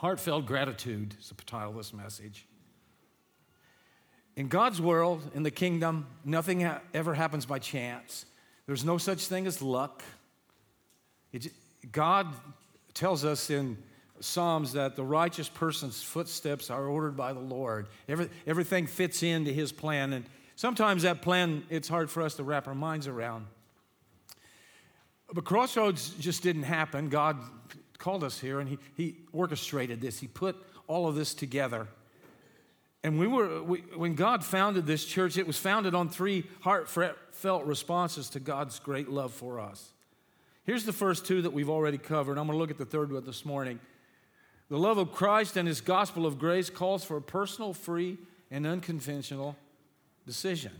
Heartfelt gratitude is the title of this message. In God's world, in the kingdom, nothing ha- ever happens by chance. There's no such thing as luck. It, God tells us in Psalms that the righteous person's footsteps are ordered by the Lord. Every, everything fits into his plan. And sometimes that plan, it's hard for us to wrap our minds around. But Crossroads just didn't happen. God called us here and he, he orchestrated this, He put all of this together. And we were, we, when God founded this church, it was founded on three heartfelt responses to God's great love for us. Here's the first two that we've already covered. I'm going to look at the third one this morning. The love of Christ and his gospel of grace calls for a personal, free, and unconventional decision.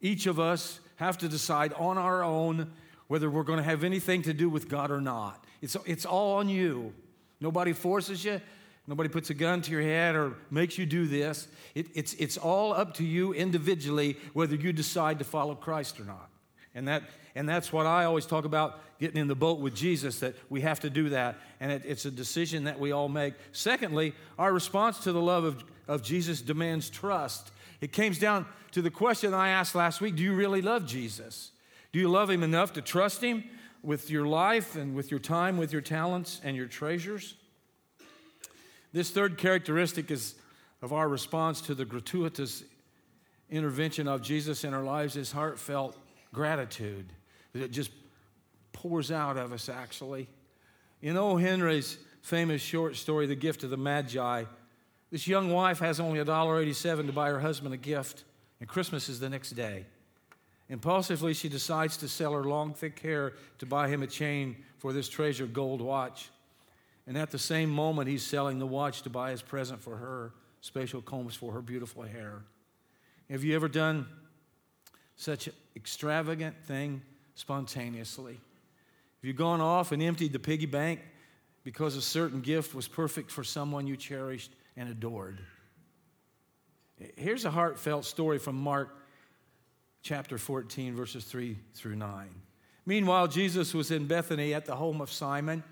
Each of us have to decide on our own whether we're going to have anything to do with God or not. It's, it's all on you. Nobody forces you, nobody puts a gun to your head or makes you do this. It, it's, it's all up to you individually whether you decide to follow Christ or not. And, that, and that's what I always talk about getting in the boat with Jesus, that we have to do that. And it, it's a decision that we all make. Secondly, our response to the love of, of Jesus demands trust. It comes down to the question I asked last week Do you really love Jesus? Do you love him enough to trust him with your life and with your time, with your talents and your treasures? This third characteristic is of our response to the gratuitous intervention of Jesus in our lives is heartfelt gratitude that just pours out of us actually. In O. Henry's famous short story, The Gift of the Magi, this young wife has only $1.87 to buy her husband a gift, and Christmas is the next day. Impulsively, she decides to sell her long, thick hair to buy him a chain for this treasured gold watch. And at the same moment, he's selling the watch to buy his present for her, special combs for her beautiful hair. Have you ever done such an extravagant thing spontaneously? Have you gone off and emptied the piggy bank because a certain gift was perfect for someone you cherished and adored? Here's a heartfelt story from Mark chapter 14, verses 3 through 9. Meanwhile, Jesus was in Bethany at the home of Simon,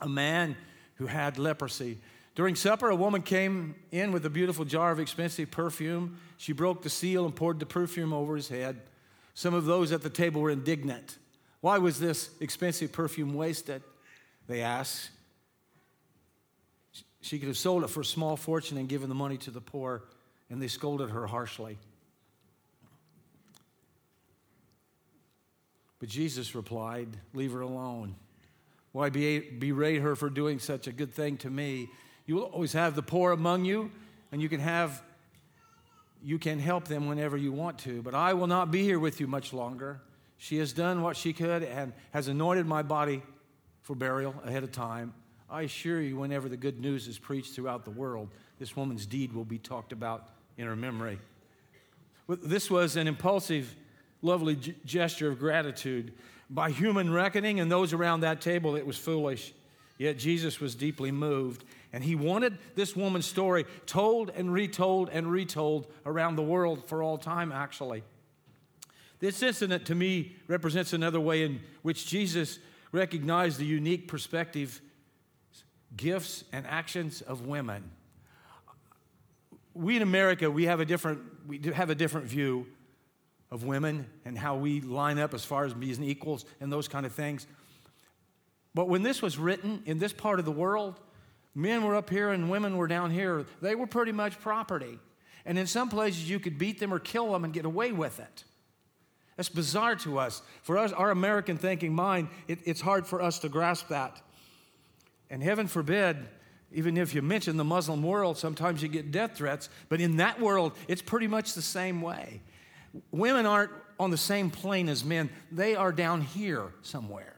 a man who had leprosy. During supper, a woman came in with a beautiful jar of expensive perfume. She broke the seal and poured the perfume over his head. Some of those at the table were indignant. Why was this expensive perfume wasted? They asked. She could have sold it for a small fortune and given the money to the poor, and they scolded her harshly. But Jesus replied, Leave her alone. Why berate her for doing such a good thing to me? You will always have the poor among you, and you can have you can help them whenever you want to, but I will not be here with you much longer. She has done what she could and has anointed my body for burial ahead of time. I assure you, whenever the good news is preached throughout the world, this woman's deed will be talked about in her memory. This was an impulsive lovely g- gesture of gratitude. By human reckoning and those around that table, it was foolish. Yet Jesus was deeply moved, and he wanted this woman's story told and retold and retold around the world for all time, actually. This incident to me represents another way in which Jesus recognized the unique perspective, gifts, and actions of women. We in America, we have a different, we have a different view of women and how we line up as far as being equals and those kind of things. But when this was written in this part of the world, men were up here and women were down here. They were pretty much property. And in some places, you could beat them or kill them and get away with it. That's bizarre to us. For us, our American thinking mind, it, it's hard for us to grasp that. And heaven forbid, even if you mention the Muslim world, sometimes you get death threats. But in that world, it's pretty much the same way. Women aren't on the same plane as men, they are down here somewhere.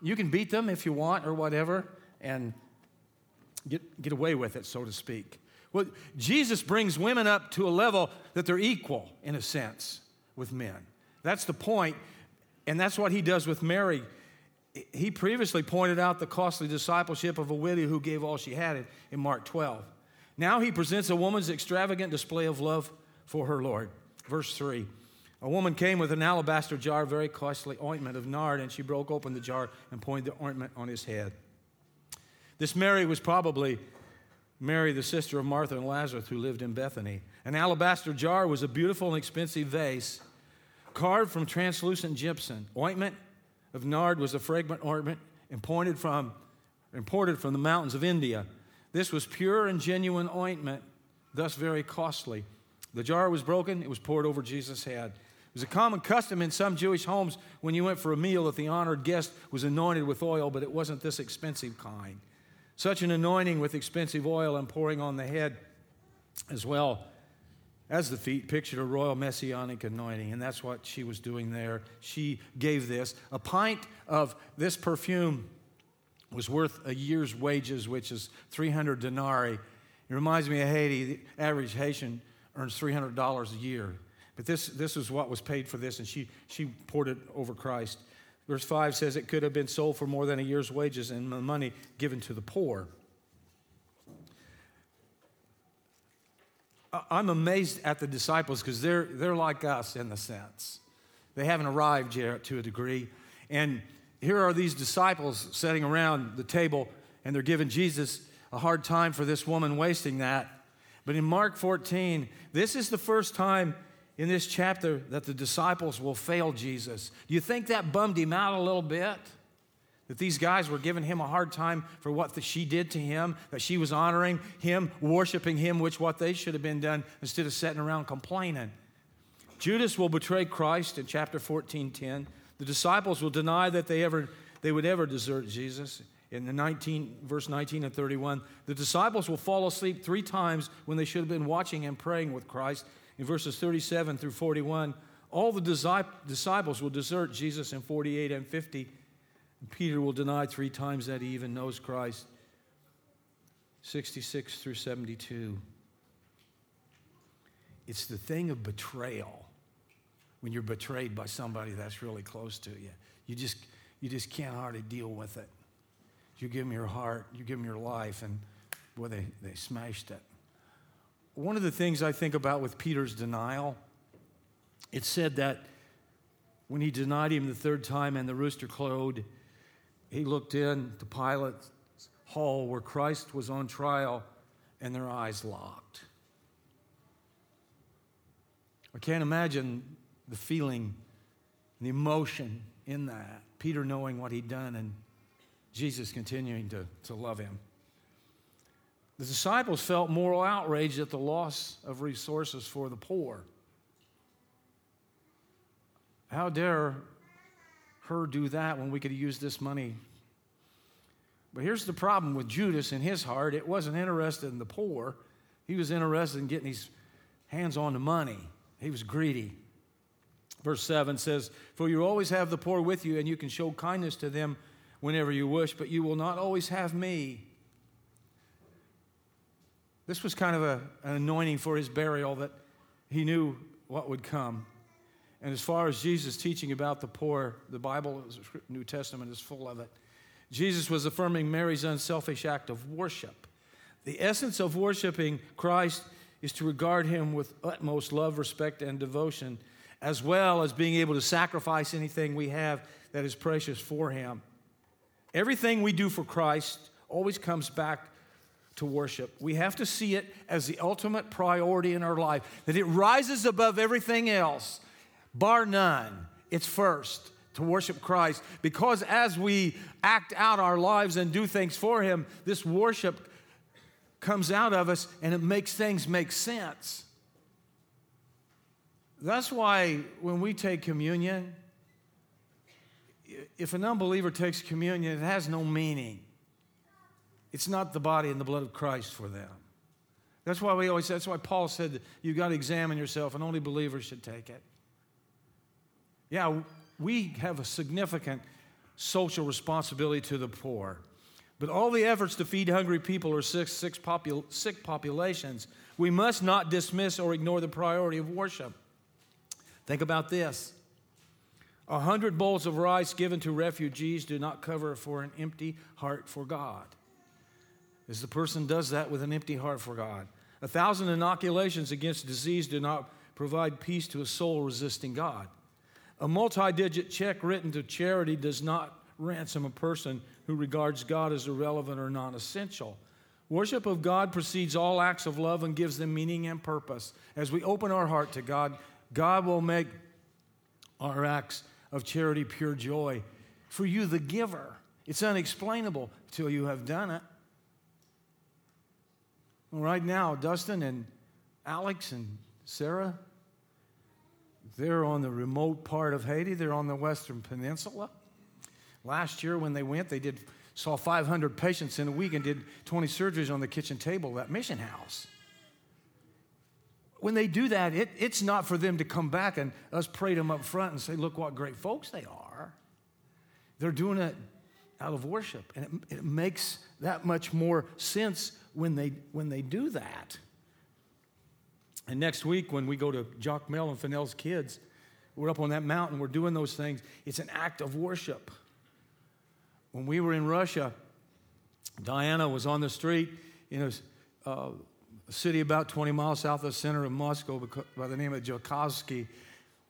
You can beat them if you want or whatever and get, get away with it, so to speak. Well, Jesus brings women up to a level that they're equal, in a sense, with men. That's the point, and that's what he does with Mary. He previously pointed out the costly discipleship of a widow who gave all she had in Mark 12. Now he presents a woman's extravagant display of love for her Lord. Verse 3 A woman came with an alabaster jar, very costly ointment of nard, and she broke open the jar and poured the ointment on his head. This Mary was probably Mary, the sister of Martha and Lazarus, who lived in Bethany. An alabaster jar was a beautiful and expensive vase carved from translucent gypsum. Ointment of nard was a fragrant ointment imported from, imported from the mountains of India. This was pure and genuine ointment, thus very costly. The jar was broken, it was poured over Jesus' head. It was a common custom in some Jewish homes when you went for a meal that the honored guest was anointed with oil, but it wasn't this expensive kind. Such an anointing with expensive oil and pouring on the head as well as the feet pictured a royal messianic anointing, and that's what she was doing there. She gave this. A pint of this perfume was worth a year's wages, which is 300 denarii. It reminds me of Haiti. The average Haitian earns $300 a year. But this, this is what was paid for this, and she, she poured it over Christ. Verse 5 says it could have been sold for more than a year's wages and the money given to the poor. I'm amazed at the disciples because they're, they're like us in the sense. They haven't arrived yet to a degree. And here are these disciples sitting around the table, and they're giving Jesus a hard time for this woman wasting that. But in Mark 14, this is the first time in this chapter that the disciples will fail Jesus. Do you think that bummed him out a little bit? That these guys were giving him a hard time for what the, she did to him, that she was honoring him, worshiping him, which what they should have been done instead of sitting around complaining. Judas will betray Christ in chapter 14, 10. The disciples will deny that they ever they would ever desert Jesus. In the 19, verse 19 and 31, the disciples will fall asleep three times when they should have been watching and praying with Christ. In verses 37 through 41, all the disciples will desert Jesus in 48 and 50. Peter will deny three times that he even knows Christ. 66 through 72. It's the thing of betrayal when you're betrayed by somebody that's really close to you. You just, you just can't hardly deal with it. You give them your heart, you give them your life, and boy, they, they smashed it. One of the things I think about with Peter's denial, it said that when he denied him the third time and the rooster crowed, he looked in to Pilate's hall where Christ was on trial, and their eyes locked. I can't imagine the feeling, the emotion in that. Peter knowing what he'd done and Jesus continuing to, to love him. The disciples felt moral outrage at the loss of resources for the poor. How dare her do that when we could use this money. But here's the problem with Judas in his heart it wasn't interested in the poor, he was interested in getting his hands on the money. He was greedy. Verse 7 says, For you always have the poor with you, and you can show kindness to them whenever you wish, but you will not always have me. This was kind of a, an anointing for his burial that he knew what would come. And as far as Jesus teaching about the poor, the Bible, New Testament is full of it. Jesus was affirming Mary's unselfish act of worship. The essence of worshiping Christ is to regard him with utmost love, respect, and devotion, as well as being able to sacrifice anything we have that is precious for him. Everything we do for Christ always comes back to worship. We have to see it as the ultimate priority in our life, that it rises above everything else bar none, it's first to worship Christ. Because as we act out our lives and do things for Him, this worship comes out of us and it makes things make sense. That's why when we take communion, if an unbeliever takes communion, it has no meaning. It's not the body and the blood of Christ for them. That's why we always, that's why Paul said you've got to examine yourself, and only believers should take it. Yeah, we have a significant social responsibility to the poor. But all the efforts to feed hungry people or sick, sick, popul- sick populations, we must not dismiss or ignore the priority of worship. Think about this. A hundred bowls of rice given to refugees do not cover for an empty heart for God. As the person does that with an empty heart for God. A thousand inoculations against disease do not provide peace to a soul resisting God. A multi digit check written to charity does not ransom a person who regards God as irrelevant or non essential. Worship of God precedes all acts of love and gives them meaning and purpose. As we open our heart to God, God will make our acts of charity pure joy. For you, the giver, it's unexplainable till you have done it. Right now, Dustin and Alex and Sarah, they're on the remote part of Haiti, they're on the Western Peninsula. Last year, when they went, they did saw 500 patients in a week and did 20 surgeries on the kitchen table at Mission House. When they do that, it, it's not for them to come back and us pray them up front and say, Look what great folks they are. They're doing it out of worship. And it, it makes that much more sense when they, when they do that. And next week, when we go to Jacmel and Fennell's kids, we're up on that mountain, we're doing those things. It's an act of worship. When we were in Russia, Diana was on the street in a, uh, a city about 20 miles south of the center of Moscow by the name of Zhukovsky,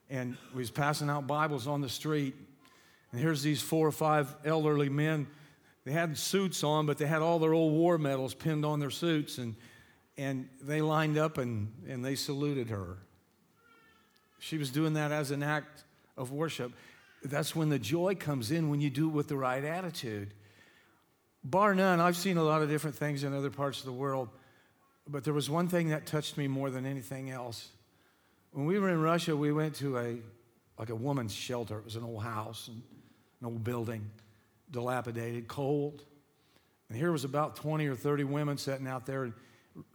and we was passing out Bibles on the street. And here's these four or five elderly men. They had suits on, but they had all their old war medals pinned on their suits, and, and they lined up and, and they saluted her. She was doing that as an act of worship. That's when the joy comes in when you do it with the right attitude. Bar none, I've seen a lot of different things in other parts of the world, but there was one thing that touched me more than anything else. When we were in Russia, we went to a like a woman's shelter. It was an old house and an old building, dilapidated, cold. And here was about 20 or 30 women sitting out there in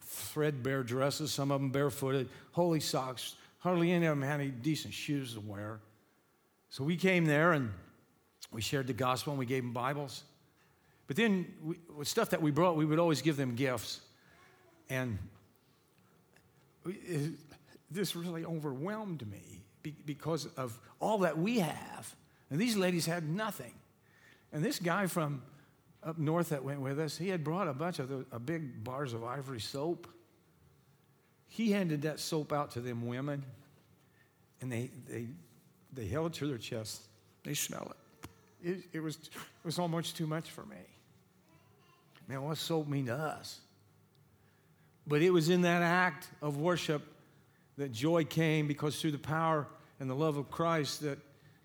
threadbare dresses, some of them barefooted, holy socks. Hardly any of them had any decent shoes to wear. So we came there and we shared the gospel and we gave them Bibles. But then, we, with stuff that we brought, we would always give them gifts. And it, this really overwhelmed me because of all that we have. And these ladies had nothing. And this guy from up north that went with us, he had brought a bunch of the, a big bars of ivory soap. He handed that soap out to them women, and they, they they held it to their chest. They smell it. It, it, was, it was almost too much for me. Man, what soap mean to us? But it was in that act of worship that joy came because through the power and the love of Christ that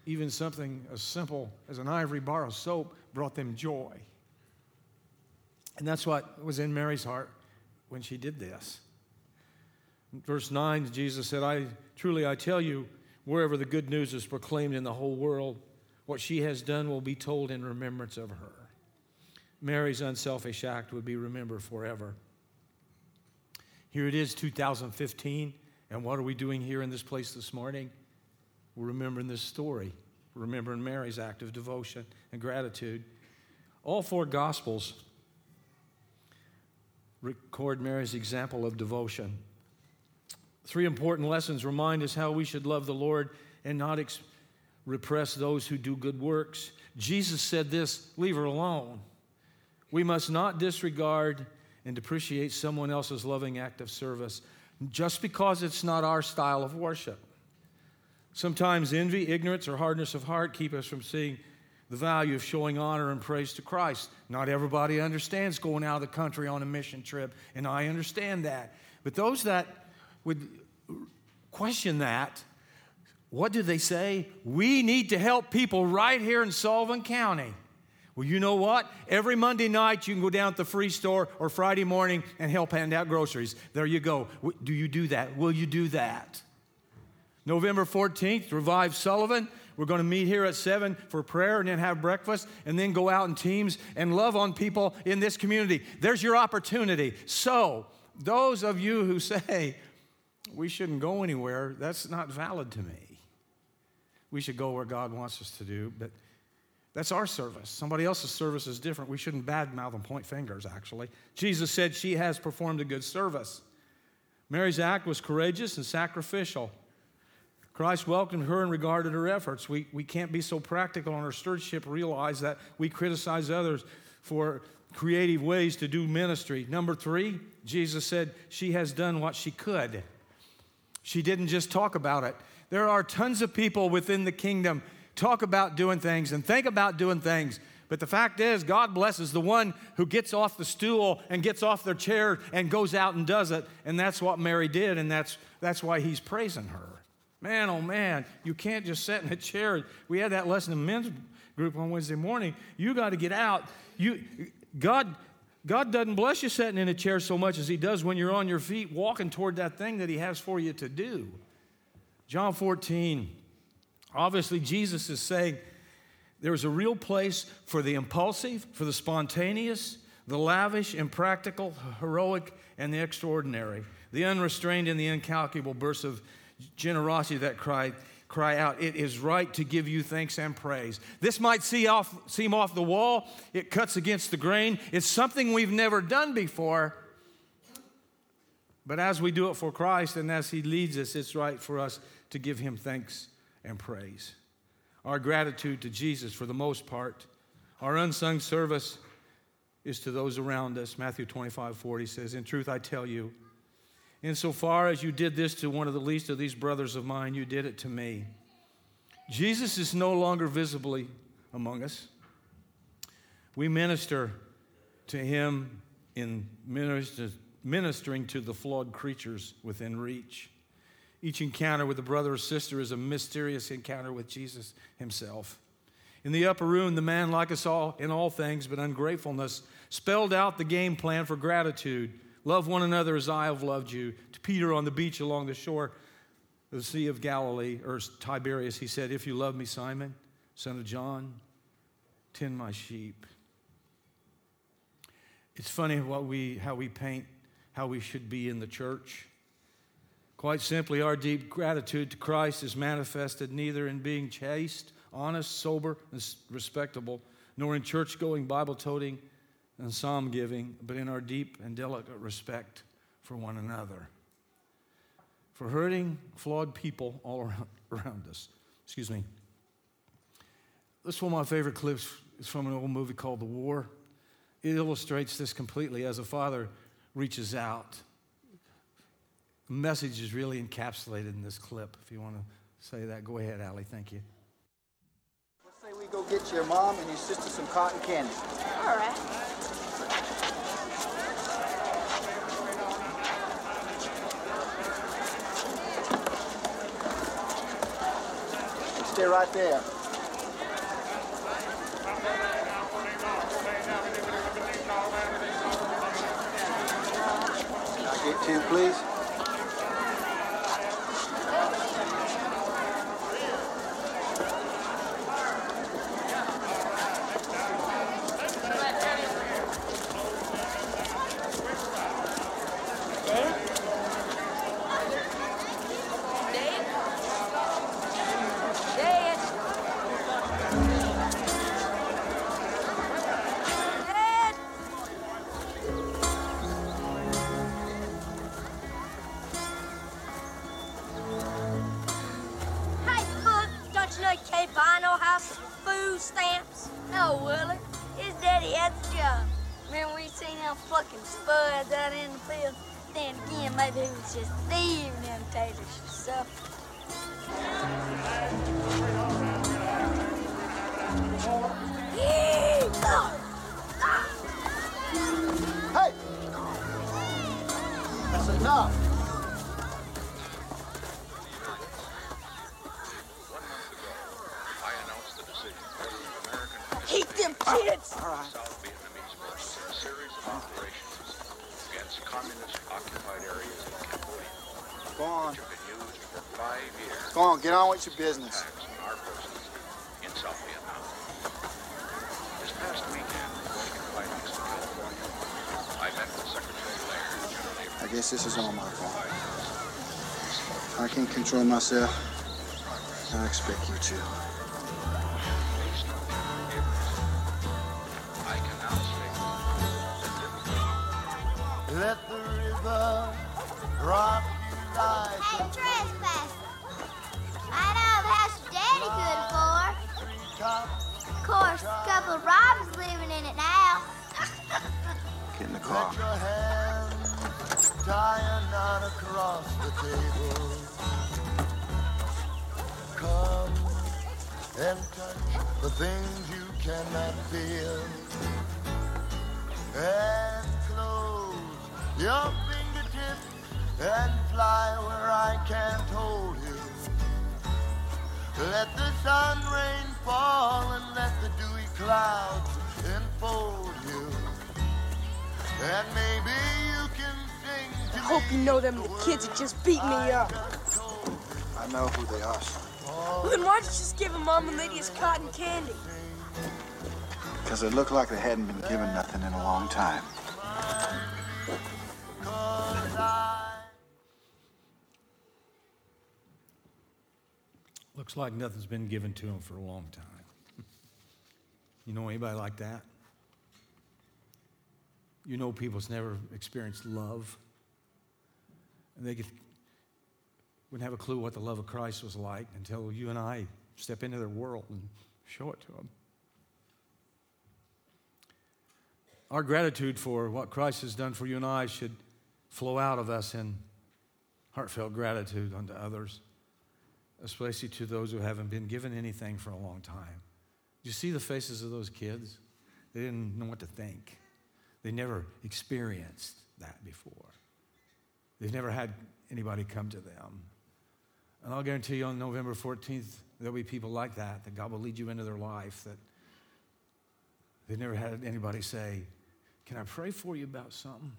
even something as simple as an ivory bar of soap brought them joy. And that's what was in Mary's heart when she did this. Verse 9, Jesus said, I truly I tell you, wherever the good news is proclaimed in the whole world, what she has done will be told in remembrance of her. Mary's unselfish act would be remembered forever. Here it is, 2015, and what are we doing here in this place this morning? We're remembering this story, remembering Mary's act of devotion and gratitude. All four Gospels record Mary's example of devotion. Three important lessons remind us how we should love the Lord and not ex- repress those who do good works. Jesus said this leave her alone. We must not disregard and depreciate someone else's loving act of service just because it's not our style of worship. Sometimes envy, ignorance, or hardness of heart keep us from seeing the value of showing honor and praise to Christ. Not everybody understands going out of the country on a mission trip, and I understand that. But those that would question that, what do they say? We need to help people right here in Sullivan County. Well, you know what? Every Monday night you can go down to the free store or Friday morning and help hand out groceries. There you go. Do you do that? Will you do that? November 14th, Revive Sullivan. We're going to meet here at 7 for prayer and then have breakfast and then go out in teams and love on people in this community. There's your opportunity. So, those of you who say, we shouldn't go anywhere, that's not valid to me. We should go where God wants us to do, but that's our service. Somebody else's service is different. We shouldn't badmouth and point fingers, actually. Jesus said she has performed a good service. Mary's act was courageous and sacrificial. Christ welcomed her and regarded her efforts. We, we can't be so practical on our stewardship, realize that we criticize others for creative ways to do ministry. Number three, Jesus said she has done what she could. She didn't just talk about it. There are tons of people within the kingdom talk about doing things and think about doing things. But the fact is, God blesses the one who gets off the stool and gets off their chair and goes out and does it. And that's what Mary did, and that's, that's why he's praising her. Man, oh man, you can't just sit in a chair. We had that lesson in men's group on Wednesday morning. You got to get out. You, God, God doesn't bless you sitting in a chair so much as He does when you're on your feet walking toward that thing that He has for you to do. John 14. Obviously, Jesus is saying, there's a real place for the impulsive, for the spontaneous, the lavish, impractical, heroic, and the extraordinary, the unrestrained and the incalculable bursts of generosity that cry, cry out, It is right to give you thanks and praise. This might see off, seem off the wall, it cuts against the grain. It's something we've never done before. But as we do it for Christ and as He leads us, it's right for us to give Him thanks and praise our gratitude to Jesus for the most part. Our unsung service is to those around us. Matthew 25, 40 says, In truth, I tell you, insofar as you did this to one of the least of these brothers of mine, you did it to me. Jesus is no longer visibly among us. We minister to him in ministering to the flawed creatures within reach. Each encounter with a brother or sister is a mysterious encounter with Jesus himself. In the upper room, the man, like us all in all things but ungratefulness, spelled out the game plan for gratitude. Love one another as I have loved you. To Peter on the beach along the shore of the Sea of Galilee, or Tiberias, he said, If you love me, Simon, son of John, tend my sheep. It's funny what we, how we paint how we should be in the church. Quite simply, our deep gratitude to Christ is manifested neither in being chaste, honest, sober, and respectable, nor in church going, Bible toting, and psalm giving, but in our deep and delicate respect for one another. For hurting, flawed people all around, around us. Excuse me. This one of my favorite clips. is from an old movie called The War. It illustrates this completely as a father reaches out message is really encapsulated in this clip. If you want to say that, go ahead, Allie. Thank you. Let's say we go get your mom and your sister some cotton candy. All right. Stay right there. Can I get two, please? Get on with your business. I guess this is all my fault. I can't control myself. I expect you to. Hope you know them the the kids that just beat me up. just told you. I know who they are. Well, then why'd you just give him Mama Lydia's cotton candy? Because it looked like they hadn't been given nothing in a long time. Looks like nothing's been given to them for a long time. You know anybody like that? You know people that's never experienced love. And they get, wouldn't have a clue what the love of Christ was like until you and I step into their world and show it to them. Our gratitude for what Christ has done for you and I should flow out of us in heartfelt gratitude unto others especially to those who haven't been given anything for a long time. Did you see the faces of those kids? They didn't know what to think. They never experienced that before. They've never had anybody come to them. And I'll guarantee you on November 14th, there'll be people like that, that God will lead you into their life, that they've never had anybody say, Can I pray for you about something?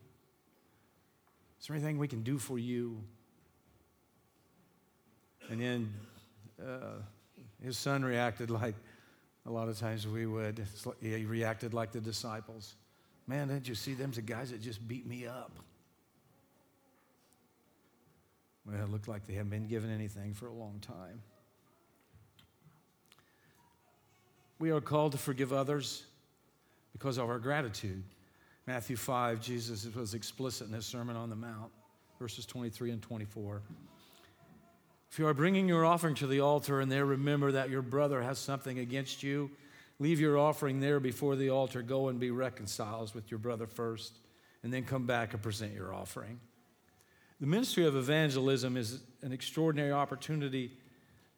Is there anything we can do for you? And then uh, his son reacted like a lot of times we would. He reacted like the disciples. Man, didn't you see them? The guys that just beat me up. Well, it looked like they haven't been given anything for a long time. We are called to forgive others because of our gratitude. Matthew 5, Jesus was explicit in his Sermon on the Mount, verses 23 and 24. If you are bringing your offering to the altar and there remember that your brother has something against you, leave your offering there before the altar. Go and be reconciled with your brother first, and then come back and present your offering. The ministry of evangelism is an extraordinary opportunity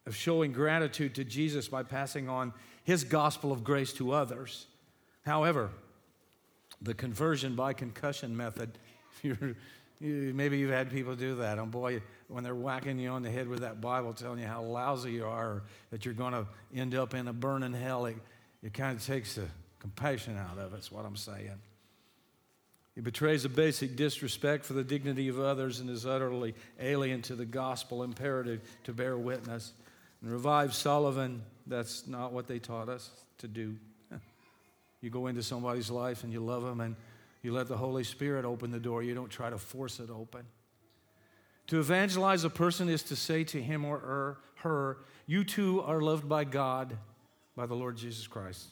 of showing gratitude to Jesus by passing on his gospel of grace to others. However, the conversion by concussion method, you, maybe you've had people do that. And boy, when they're whacking you on the head with that Bible, telling you how lousy you are, that you're going to end up in a burning hell, it, it kind of takes the compassion out of it, is what I'm saying. He betrays a basic disrespect for the dignity of others and is utterly alien to the gospel imperative to bear witness. And revive Sullivan, that's not what they taught us to do. You go into somebody's life and you love them and you let the Holy Spirit open the door. You don't try to force it open. To evangelize a person is to say to him or her, her, You too are loved by God, by the Lord Jesus Christ,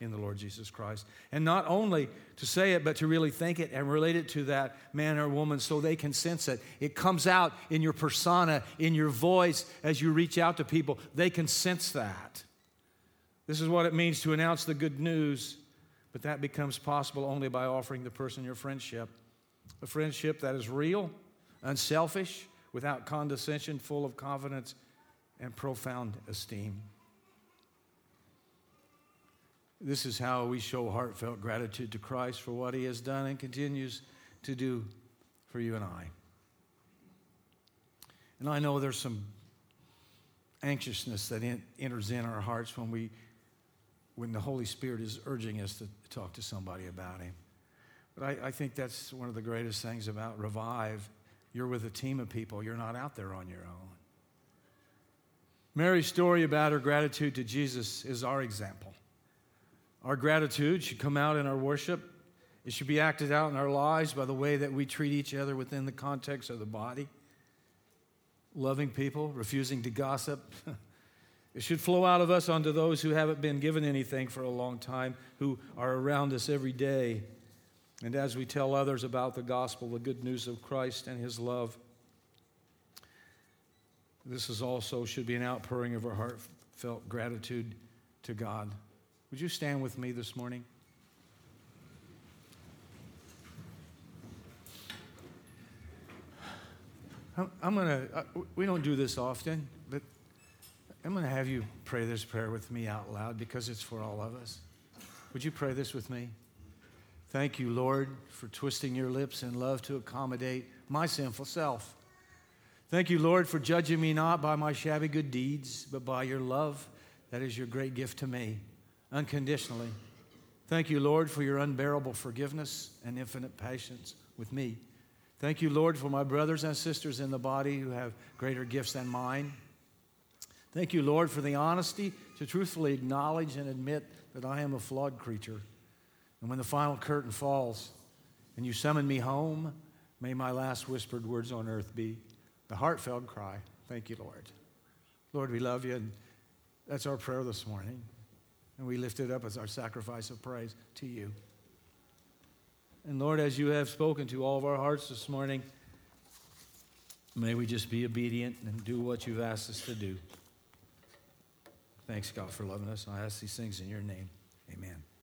in the Lord Jesus Christ. And not only to say it, but to really think it and relate it to that man or woman so they can sense it. It comes out in your persona, in your voice as you reach out to people. They can sense that. This is what it means to announce the good news, but that becomes possible only by offering the person your friendship. A friendship that is real, unselfish, without condescension, full of confidence and profound esteem. This is how we show heartfelt gratitude to Christ for what he has done and continues to do for you and I. And I know there's some anxiousness that in, enters in our hearts when we when the Holy Spirit is urging us to talk to somebody about him. But I, I think that's one of the greatest things about Revive. You're with a team of people, you're not out there on your own. Mary's story about her gratitude to Jesus is our example. Our gratitude should come out in our worship. It should be acted out in our lives by the way that we treat each other within the context of the body. Loving people, refusing to gossip. it should flow out of us onto those who haven't been given anything for a long time, who are around us every day. And as we tell others about the gospel, the good news of Christ and his love, this is also should be an outpouring of our heartfelt gratitude to God. Would you stand with me this morning? I'm, going to, uh, we don't do this often, but I'm going to have you pray this prayer with me out loud because it's for all of us? Would you pray this with me? Thank you, Lord, for twisting your lips in love to accommodate my sinful self. Thank you, Lord, for judging me not by my shabby good deeds, but by your love. That is your great gift to me, unconditionally. Thank you, Lord, for your unbearable forgiveness and infinite patience with me. Thank you, Lord, for my brothers and sisters in the body who have greater gifts than mine. Thank you, Lord, for the honesty to truthfully acknowledge and admit that I am a flawed creature. And when the final curtain falls and you summon me home, may my last whispered words on earth be the heartfelt cry, Thank you, Lord. Lord, we love you, and that's our prayer this morning. And we lift it up as our sacrifice of praise to you. And Lord, as you have spoken to all of our hearts this morning, may we just be obedient and do what you've asked us to do. Thanks, God, for loving us. I ask these things in your name. Amen.